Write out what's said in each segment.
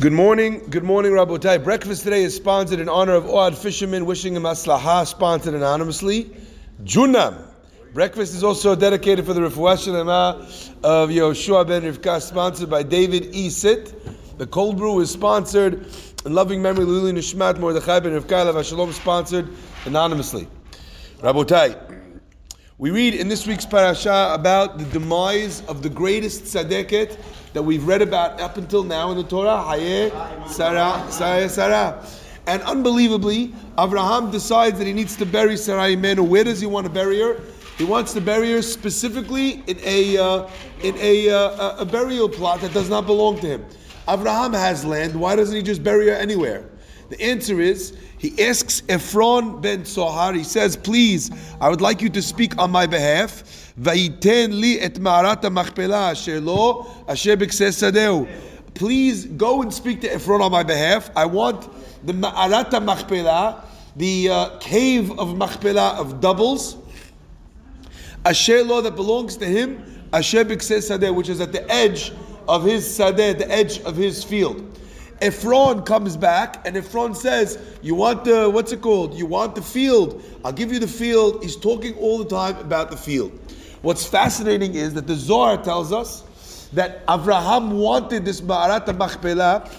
Good morning, good morning, Rabotai. Breakfast today is sponsored in honor of Oad Fisherman, wishing him aslaha, sponsored anonymously. Junam. Breakfast is also dedicated for the Refuah of Yoshua ben Rivka, sponsored by David E. Sit. The cold brew is sponsored in loving memory L'ilui Nishmat Mordechai ben Rivka Shalom, sponsored anonymously. Rabotai. We read in this week's parasha about the demise of the greatest tzaddiket that we've read about up until now in the Torah, Hayeh Sarah, Sarah, Sarah. And unbelievably, Abraham decides that he needs to bury Sarah Imenu. Where does he want to bury her? He wants to bury her specifically in a uh, in a, uh, a burial plot that does not belong to him. Abraham has land. Why doesn't he just bury her anywhere? The answer is he asks Ephron ben Sohar. He says, "Please, I would like you to speak on my behalf." Please go and speak to Ephron on my behalf. I want the Ma'arat Machpelah, the uh, cave of Machpelah of doubles, Asher law that belongs to him, Asher Sadeh, which is at the edge of his Sadeh, the edge of his field. Ephron comes back and Ephron says, You want the, what's it called? You want the field. I'll give you the field. He's talking all the time about the field. What's fascinating is that the Zohar tells us that Avraham wanted this Ma'arat Machpelah.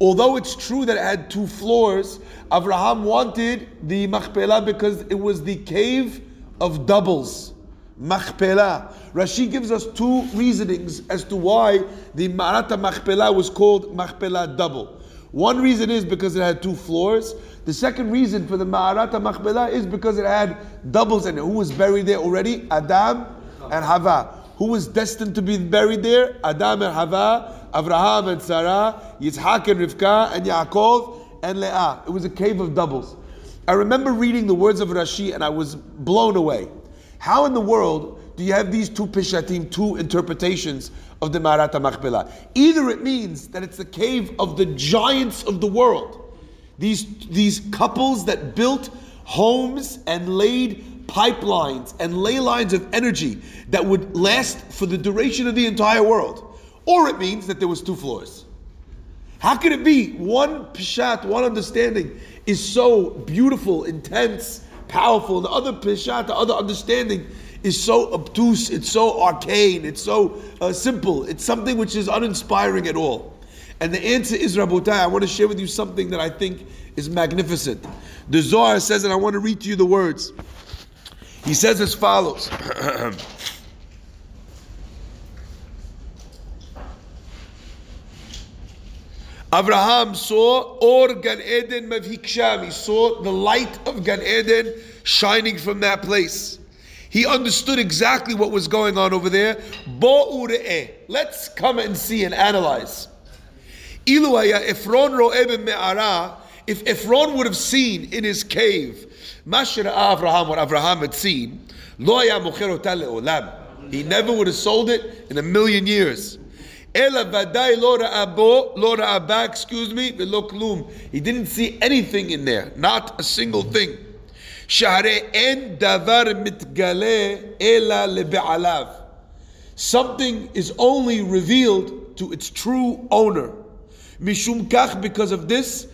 Although it's true that it had two floors, Avraham wanted the Machpelah because it was the cave of doubles. Machpelah. Rashi gives us two reasonings as to why the Marata Machpelah was called Machpelah double. One reason is because it had two floors. The second reason for the Ma'arata Machpelah is because it had doubles in it. Who was buried there already? Adam and Hava. Who was destined to be buried there? Adam and Hava, Abraham and Sarah, Yitzhak and Rivka, and Yaakov and Leah. It was a cave of doubles. I remember reading the words of Rashi and I was blown away. How in the world do you have these two pishatim, two interpretations of the Marata Machpelah? Either it means that it's the cave of the giants of the world, these, these couples that built homes and laid pipelines and ley lines of energy that would last for the duration of the entire world. Or it means that there was two floors. How could it be one pishat, one understanding is so beautiful, intense, powerful. The other pishat, the other understanding is so obtuse, it's so arcane, it's so uh, simple. It's something which is uninspiring at all. And the answer is Rabotai. I want to share with you something that I think is magnificent. The Zohar says, and I want to read to you the words. He says as follows. Abraham saw Or Gan Eden Mavhiksham. He saw the light of Gan Eden shining from that place. He understood exactly what was going on over there. Bo Let's come and see and analyze. If Ephron would have seen in his cave, Avraham, what Abraham had seen, he never would have sold it in a million years. Ela vadai lo ra'abo, lo ra'aba, excuse me, velo klum. He didn't see anything in there, not a single thing. Shahre en davar mitgale ela lebe'alav. Something is only revealed to its true owner. Mishum kach, because of this,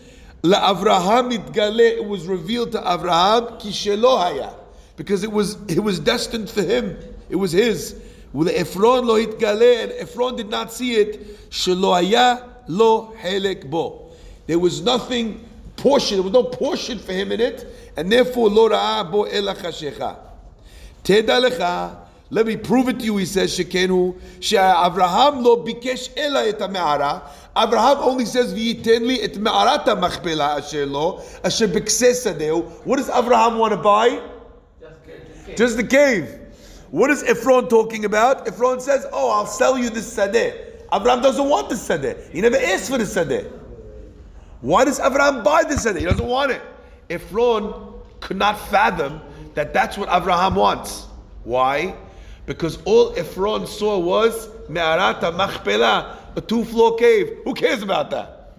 Avraham mitgale, it was revealed to Avraham, kishelo haya. Because it was, it was destined for him. It was his. Ephron lo hitgale, and Ephron did not see it. Lo helek bo. There was nothing portion. There was no portion for him in it, and therefore lo ra'ah bo ela chashecha. Teda Let me prove it to you. He says, "Shekenu she'Avraham lo bikesh ela et ha'me'ara." Abraham only says, "V'yiten li et me'arat ha'machpela asher lo asher b'kses What does Abraham want to buy? Just the cave. What is Ephron talking about? Ephron says, Oh, I'll sell you this sadeh. Abraham doesn't want this sadeh. He never asked for the sadeh. Why does Abraham buy this sadeh? He doesn't want it. Ephron could not fathom that that's what Abraham wants. Why? Because all Ephron saw was Me'arata Machpelah, a two-floor cave. Who cares about that?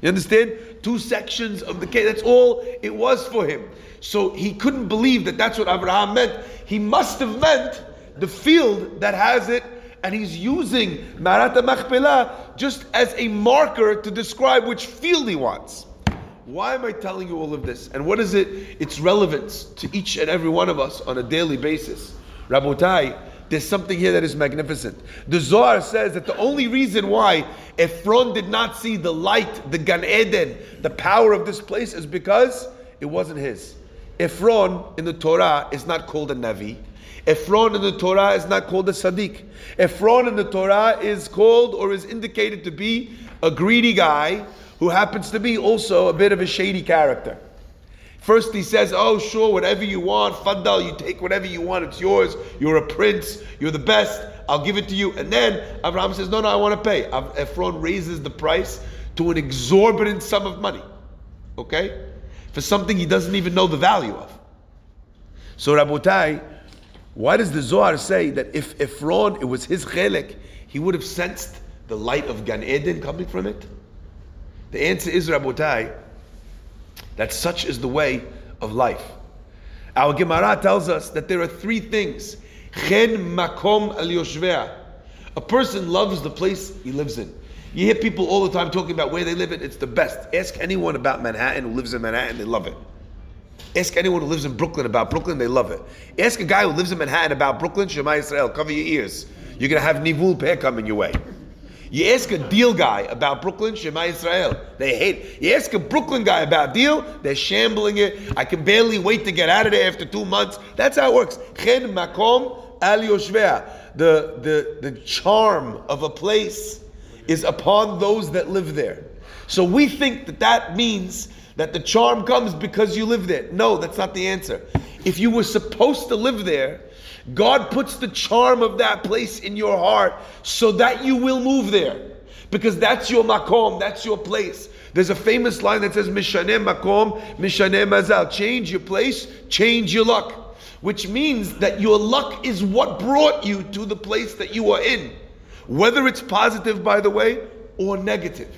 You understand? Two sections of the cave. That's all it was for him. So he couldn't believe that that's what Abraham meant. He must have meant the field that has it and he's using Marata Machpelah just as a marker to describe which field he wants. Why am I telling you all of this? And what is it? Its relevance to each and every one of us on a daily basis. Rabotai, there's something here that is magnificent. The Zohar says that the only reason why Ephron did not see the light, the Gan Eden, the power of this place is because it wasn't his. Ephron in the Torah is not called a Navi. Ephron in the Torah is not called a Sadiq. Ephron in the Torah is called or is indicated to be a greedy guy who happens to be also a bit of a shady character. First, he says, Oh, sure, whatever you want, Faddal, you take whatever you want, it's yours. You're a prince, you're the best, I'll give it to you. And then Abraham says, No, no, I want to pay. Ephron raises the price to an exorbitant sum of money. Okay? For something he doesn't even know the value of. So, Rabotai, why does the Zohar say that if Ephron, it was his chelik, he would have sensed the light of Gan Eden coming from it? The answer is, Rabotai, that such is the way of life. Our Gemara tells us that there are three things. Chen makom al yoshvea. A person loves the place he lives in. You hear people all the time talking about where they live in. It's the best. Ask anyone about Manhattan who lives in Manhattan, they love it. Ask anyone who lives in Brooklyn about Brooklyn, they love it. Ask a guy who lives in Manhattan about Brooklyn, Shema Israel, cover your ears. You're going to have Nivul Peh coming your way. You ask a Deal guy about Brooklyn, Shema Israel. They hate it. You ask a Brooklyn guy about Deal, they're shambling it. I can barely wait to get out of there after two months. That's how it works. Chen makom al yoshvea. The, the, the charm of a place is upon those that live there. So we think that that means that the charm comes because you live there. No, that's not the answer. If you were supposed to live there, God puts the charm of that place in your heart so that you will move there. Because that's your makom, that's your place. There's a famous line that says, Mishanem makom, mishanem mazal. Change your place, change your luck. Which means that your luck is what brought you to the place that you are in. Whether it's positive, by the way, or negative.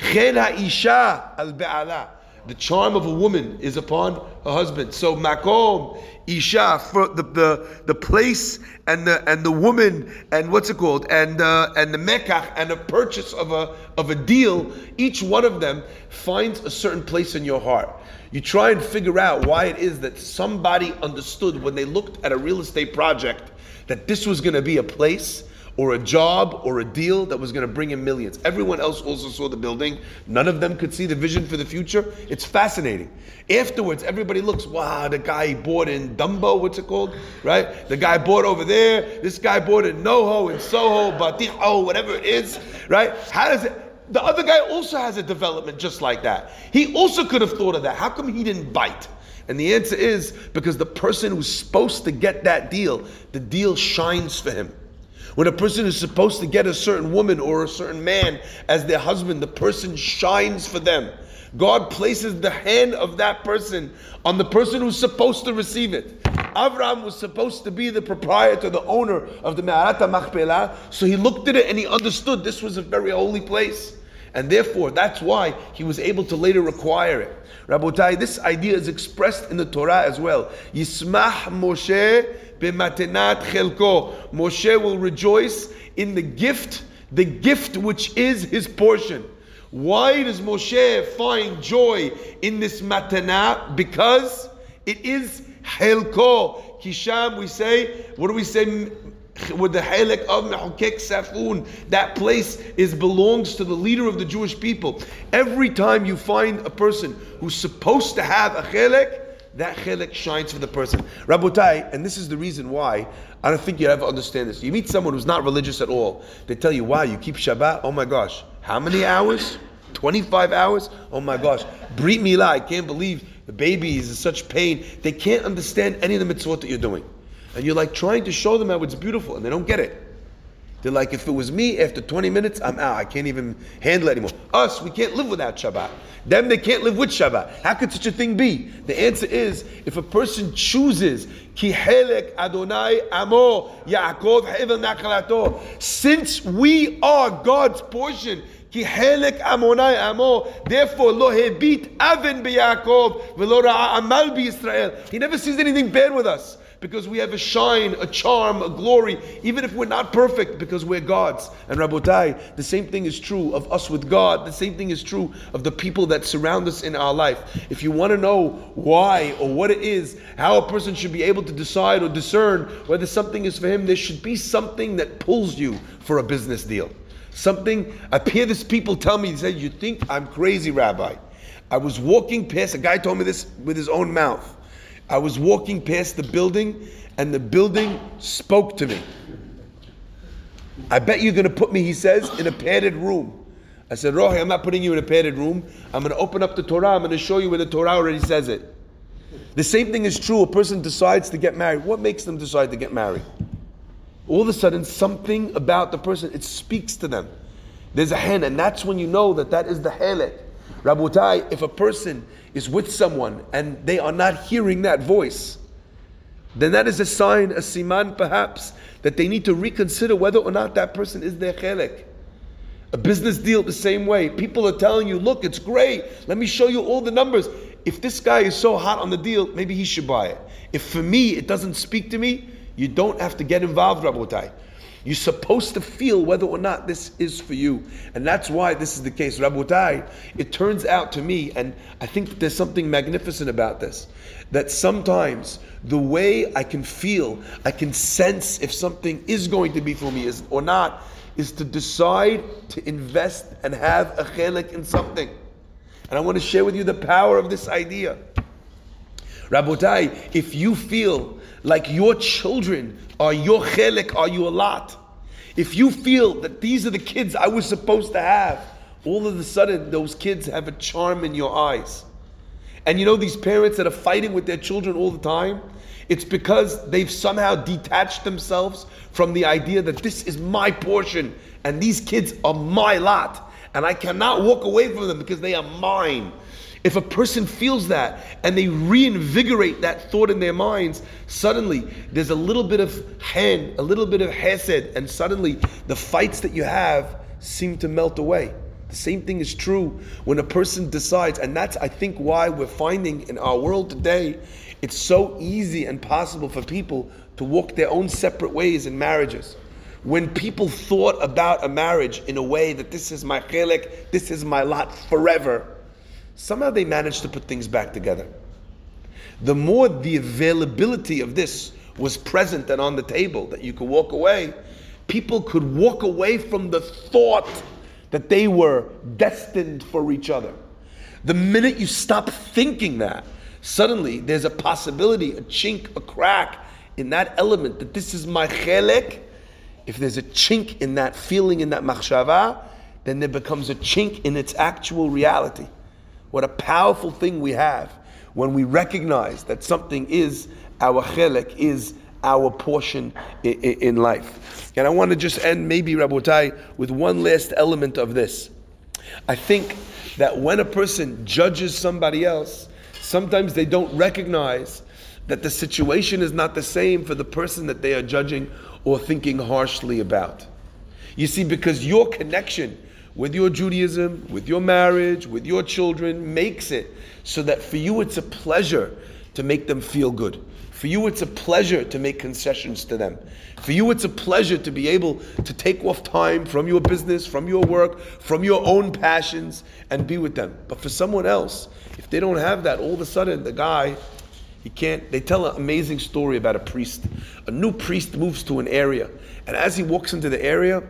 al the charm of a woman is upon her husband. So makom, isha, the, the, the place and the and the woman and what's it called and uh, and the mekach and the purchase of a of a deal. Each one of them finds a certain place in your heart. You try and figure out why it is that somebody understood when they looked at a real estate project that this was going to be a place or a job or a deal that was going to bring in millions. Everyone else also saw the building. None of them could see the vision for the future. It's fascinating. Afterwards, everybody looks, wow, the guy bought in Dumbo, what's it called? Right? The guy bought over there. This guy bought in NoHo, in Soho, Batiho, oh, whatever it is. Right? How does it? The other guy also has a development just like that. He also could have thought of that. How come he didn't bite? And the answer is because the person who's supposed to get that deal, the deal shines for him. When a person is supposed to get a certain woman or a certain man as their husband, the person shines for them. God places the hand of that person on the person who's supposed to receive it. Avram was supposed to be the proprietor, the owner of the Me'arata Machpelah, so he looked at it and he understood this was a very holy place. And therefore, that's why he was able to later acquire it. Rabotai, this idea is expressed in the Torah as well. Yismach Moshe b'matenat chelko. Moshe will rejoice in the gift, the gift which is his portion. Why does Moshe find joy in this matana? Because it is chelko. Kisham, we say, what do we say? With the halak of Mehukek Safun. That place is belongs to the leader of the Jewish people. Every time you find a person who's supposed to have a halak, that chelik shines for the person. Rabotai, and this is the reason why I don't think you ever understand this. You meet someone who's not religious at all. They tell you, "Wow, you keep Shabbat? Oh my gosh, how many hours? Twenty-five hours? Oh my gosh, Brit Milah! I can't believe the baby is in such pain. They can't understand any of the mitzvot that you're doing, and you're like trying to show them how it's beautiful, and they don't get it. They're like, if it was me, after 20 minutes, I'm out. I can't even handle it anymore. Us, we can't live without Shabbat. Them, they can't live with Shabbat. How could such a thing be? The answer is, if a person chooses, Ki Adonai amo Yaakov. Since we are God's portion, Ki helek amonai amo. Therefore, lo hebit aven beYaakov velo ra'a amal Israel. He never sees anything bad with us because we have a shine, a charm, a glory, even if we're not perfect, because we're God's. And Rabotai, the same thing is true of us with God. The same thing is true of the people that surround us in our life. If you want to know why or what it is, how a person should be able to decide or discern whether something is for him, there should be something that pulls you for a business deal. Something, I hear this people tell me, they say, You think I'm crazy, Rabbi? I was walking past, a guy told me this with his own mouth. I was walking past the building and the building spoke to me. I bet you're going to put me, he says, in a padded room. I said, Rohi, I'm not putting you in a padded room. I'm going to open up the Torah. I'm going to show you where the Torah already says it. The same thing is true. A person decides to get married. What makes them decide to get married? All of a sudden, something about the person, it speaks to them. There's a hen, and that's when you know that that is the helek. Rabutai, if a person is with someone and they are not hearing that voice, then that is a sign, a siman perhaps, that they need to reconsider whether or not that person is their chelek. A business deal the same way. People are telling you, look, it's great. Let me show you all the numbers. If this guy is so hot on the deal, maybe he should buy it. If for me it doesn't speak to me, you don't have to get involved, Rabotai. You're supposed to feel whether or not this is for you. And that's why this is the case. Rabotai, it turns out to me, and I think there's something magnificent about this, that sometimes the way I can feel, I can sense if something is going to be for me or not, is to decide to invest and have a chelik in something. And I want to share with you the power of this idea. Rabotai, if you feel like your children are your chelik, are you a lot? If you feel that these are the kids I was supposed to have, all of a sudden those kids have a charm in your eyes. And you know these parents that are fighting with their children all the time? It's because they've somehow detached themselves from the idea that this is my portion and these kids are my lot. And I cannot walk away from them because they are mine. If a person feels that and they reinvigorate that thought in their minds, suddenly there's a little bit of hand, a little bit of hesed, and suddenly the fights that you have seem to melt away. The same thing is true when a person decides, and that's I think why we're finding in our world today, it's so easy and possible for people to walk their own separate ways in marriages. When people thought about a marriage in a way that this is my chelek, this is my lot forever, somehow they managed to put things back together. The more the availability of this was present and on the table that you could walk away, people could walk away from the thought that they were destined for each other. The minute you stop thinking that, suddenly there's a possibility, a chink, a crack in that element that this is my chelek. If there's a chink in that feeling, in that machshava, then there becomes a chink in its actual reality. What a powerful thing we have when we recognize that something is our chelek, is our portion in, in, life. And I want to just end, maybe, Rabotai, with one last element of this. I think that when a person judges somebody else, sometimes they don't recognize that the situation is not the same for the person that they are judging or thinking harshly about. You see, because your connection with your Judaism, with your marriage, with your children, makes it so that for you it's a pleasure to make them feel good. For you, it's a pleasure to make concessions to them. For you, it's a pleasure to be able to take off time from your business, from your work, from your own passions, and be with them. But for someone else, if they don't have that, all of a sudden the guy, he can't. They tell an amazing story about a priest. A new priest moves to an area, and as he walks into the area,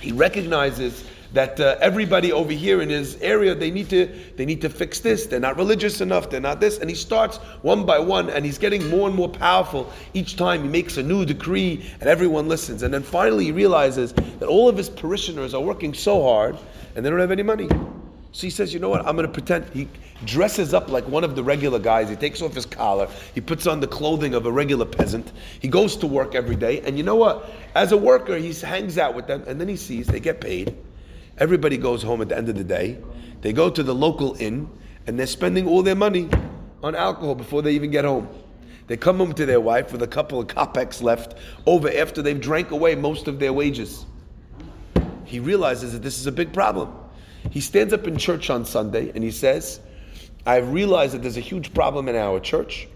he recognizes that uh, everybody over here in his area they need to they need to fix this. They're not religious enough. They're not this. And he starts one by one and he's getting more and more powerful each time he makes a new decree and everyone listens. And then finally he realizes that all of his parishioners are working so hard and they don't have any money so he says, you know what? I'm going to pretend. He dresses up like one of the regular guys. He takes off his collar. He puts on the clothing of a regular peasant. He goes to work every day. And you know what? As a worker, he hangs out with them. And then he sees they get paid. Everybody goes home at the end of the day. They go to the local inn. And they're spending all their money on alcohol before they even get home. They come home to their wife with a couple of kopecks left over after they've drank away most of their wages. He realizes that this is a big problem. He stands up in church on Sunday and he says, I've realized that there's a huge problem in our church.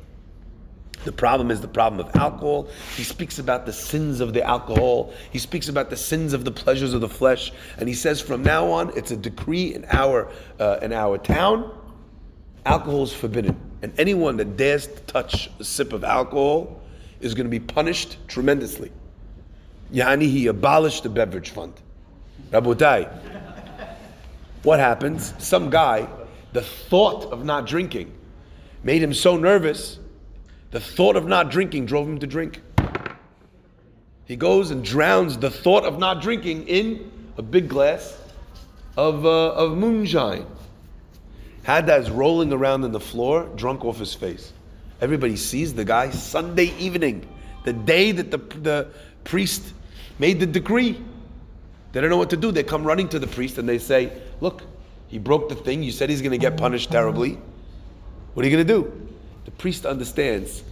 The problem is the problem of alcohol. He speaks about the sins of the alcohol. He speaks about the sins of the pleasures of the flesh. And he says from now on, it's a decree in our, uh, in our town alcohol is forbidden. And anyone that dares to touch a sip of alcohol is going to be punished tremendously. Yani, he abolished the beverage fund. Rabotai. What happens? Some guy, the thought of not drinking made him so nervous the thought of not drinking drove him to drink. He goes and drowns the thought of not drinking in a big glass of, uh, of moonshine. Haddad's rolling around on the floor, drunk off his face. Everybody sees the guy Sunday evening, the day that the, the priest made the decree. They don't know what to do. They come running to the priest and they say, Look, he broke the thing. You said he's going to get punished terribly. What are you going to do? the priest understands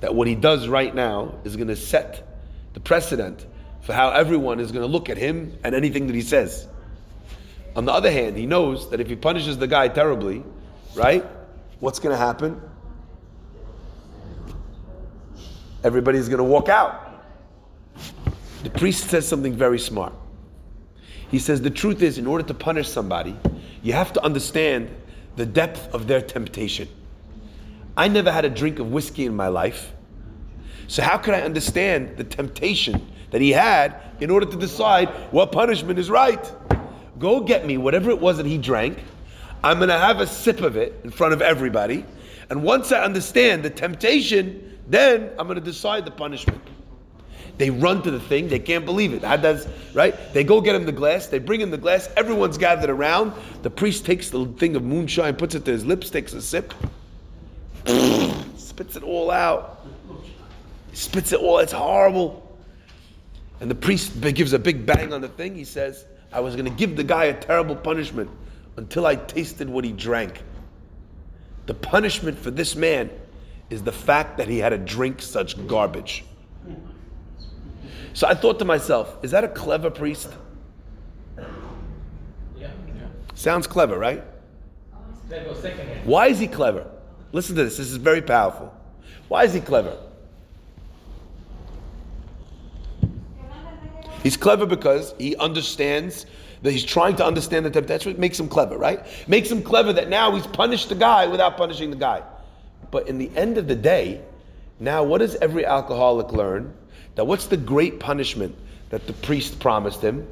that what he does right now is going to set the precedent for how everyone is going to look at him and anything that he says. On the other hand, he knows that if he punishes the guy terribly, right, what's going to happen? Everybody's going to walk out. The priest says something very smart. He says the truth is, in order to punish somebody, you have to understand the depth of their temptation. I never had a drink of whiskey in my life. So how could I understand the temptation that he had in order to decide what punishment is right? Go get me whatever it was that he drank. I'm going to have a sip of it in front of everybody. And once I understand the temptation, then I'm going to decide the punishment. They run to the thing, they can't believe it. Does, right? They go get him the glass, they bring him the glass, everyone's gathered around. The priest takes the thing of moonshine, puts it to his lips, takes a sip. spits it all out. Spits it all. It's horrible. And the priest gives a big bang on the thing. He says, I was going to give the guy a terrible punishment until I tasted what he drank. The punishment for this man is the fact that he had to drink such garbage. So I thought to myself, is that a clever priest? Yeah. Sounds clever, right? Why is he clever? Listen to this. This is very powerful. Why is he clever? He's clever because he understands that he's trying to understand the temptation. That's what makes him clever, right? Makes him clever that now he's punished the guy without punishing the guy. But in the end of the day, now what does every alcoholic learn? That what's the great punishment that the priest promised him?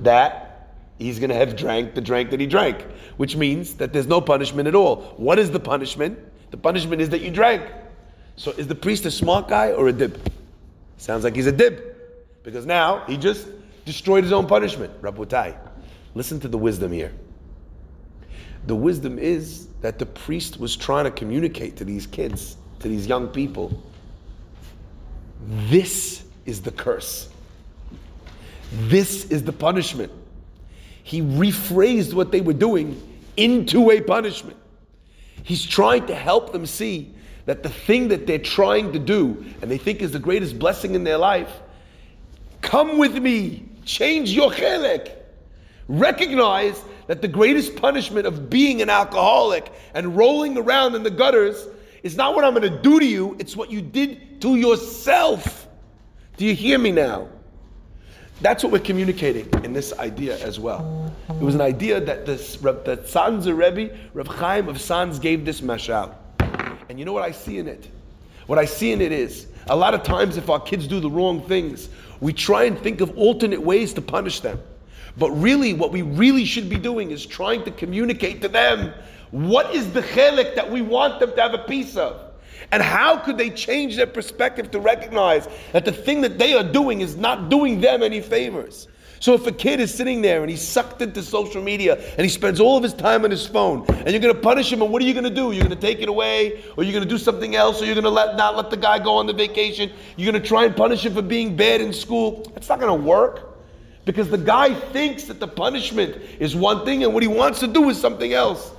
That he's going to have drank the drink that he drank which means that there's no punishment at all. What is the punishment? The punishment is that you drank. So is the priest a smart guy or a dib? Sounds like he's a dib. Because now he just destroyed his own punishment. Rabutai. Listen to the wisdom here. The wisdom is that the priest was trying to communicate to these kids, to these young people. This is the curse. This is the punishment he rephrased what they were doing into a punishment. He's trying to help them see that the thing that they're trying to do and they think is the greatest blessing in their life, come with me, change your chelek. Recognize that the greatest punishment of being an alcoholic and rolling around in the gutters is not what I'm going to do to you, it's what you did to yourself. Do you hear me now? That's what we're communicating in this idea as well. It was an idea that this that Sanzer Rebbe, Rav Chaim of Sanz gave this mashal. And you know what I see in it? What I see in it is a lot of times if our kids do the wrong things, we try and think of alternate ways to punish them. But really, what we really should be doing is trying to communicate to them what is the chelik that we want them to have a piece of. And how could they change their perspective to recognize that the thing that they are doing is not doing them any favors? So if a kid is sitting there and he's sucked into social media and he spends all of his time on his phone, and you're going to punish him, and what are you going to do? You're going to take it away, or you're going to do something else, or you're going to let not let the guy go on the vacation. You're going to try and punish him for being bad in school. That's not going to work. Because the guy thinks that the punishment is one thing and what he wants to do is something else.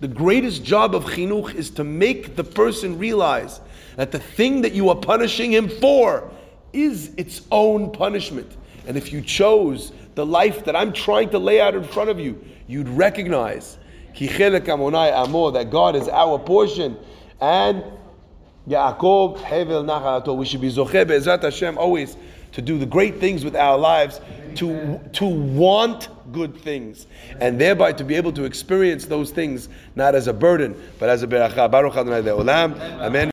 The greatest job of chinuch is to make the person realize that the thing that you are punishing him for is its own punishment. And if you chose the life that I'm trying to lay out in front of you, you'd recognize that God is our portion. And Yaakov Hevel Nachalato. We should be Zoche Be'ezrat Hashem always to do the great things with our lives, to, to want good things, and thereby to be able to experience those things not as a burden, but as a beracha. Baruch Adonai Le'olam. Amen.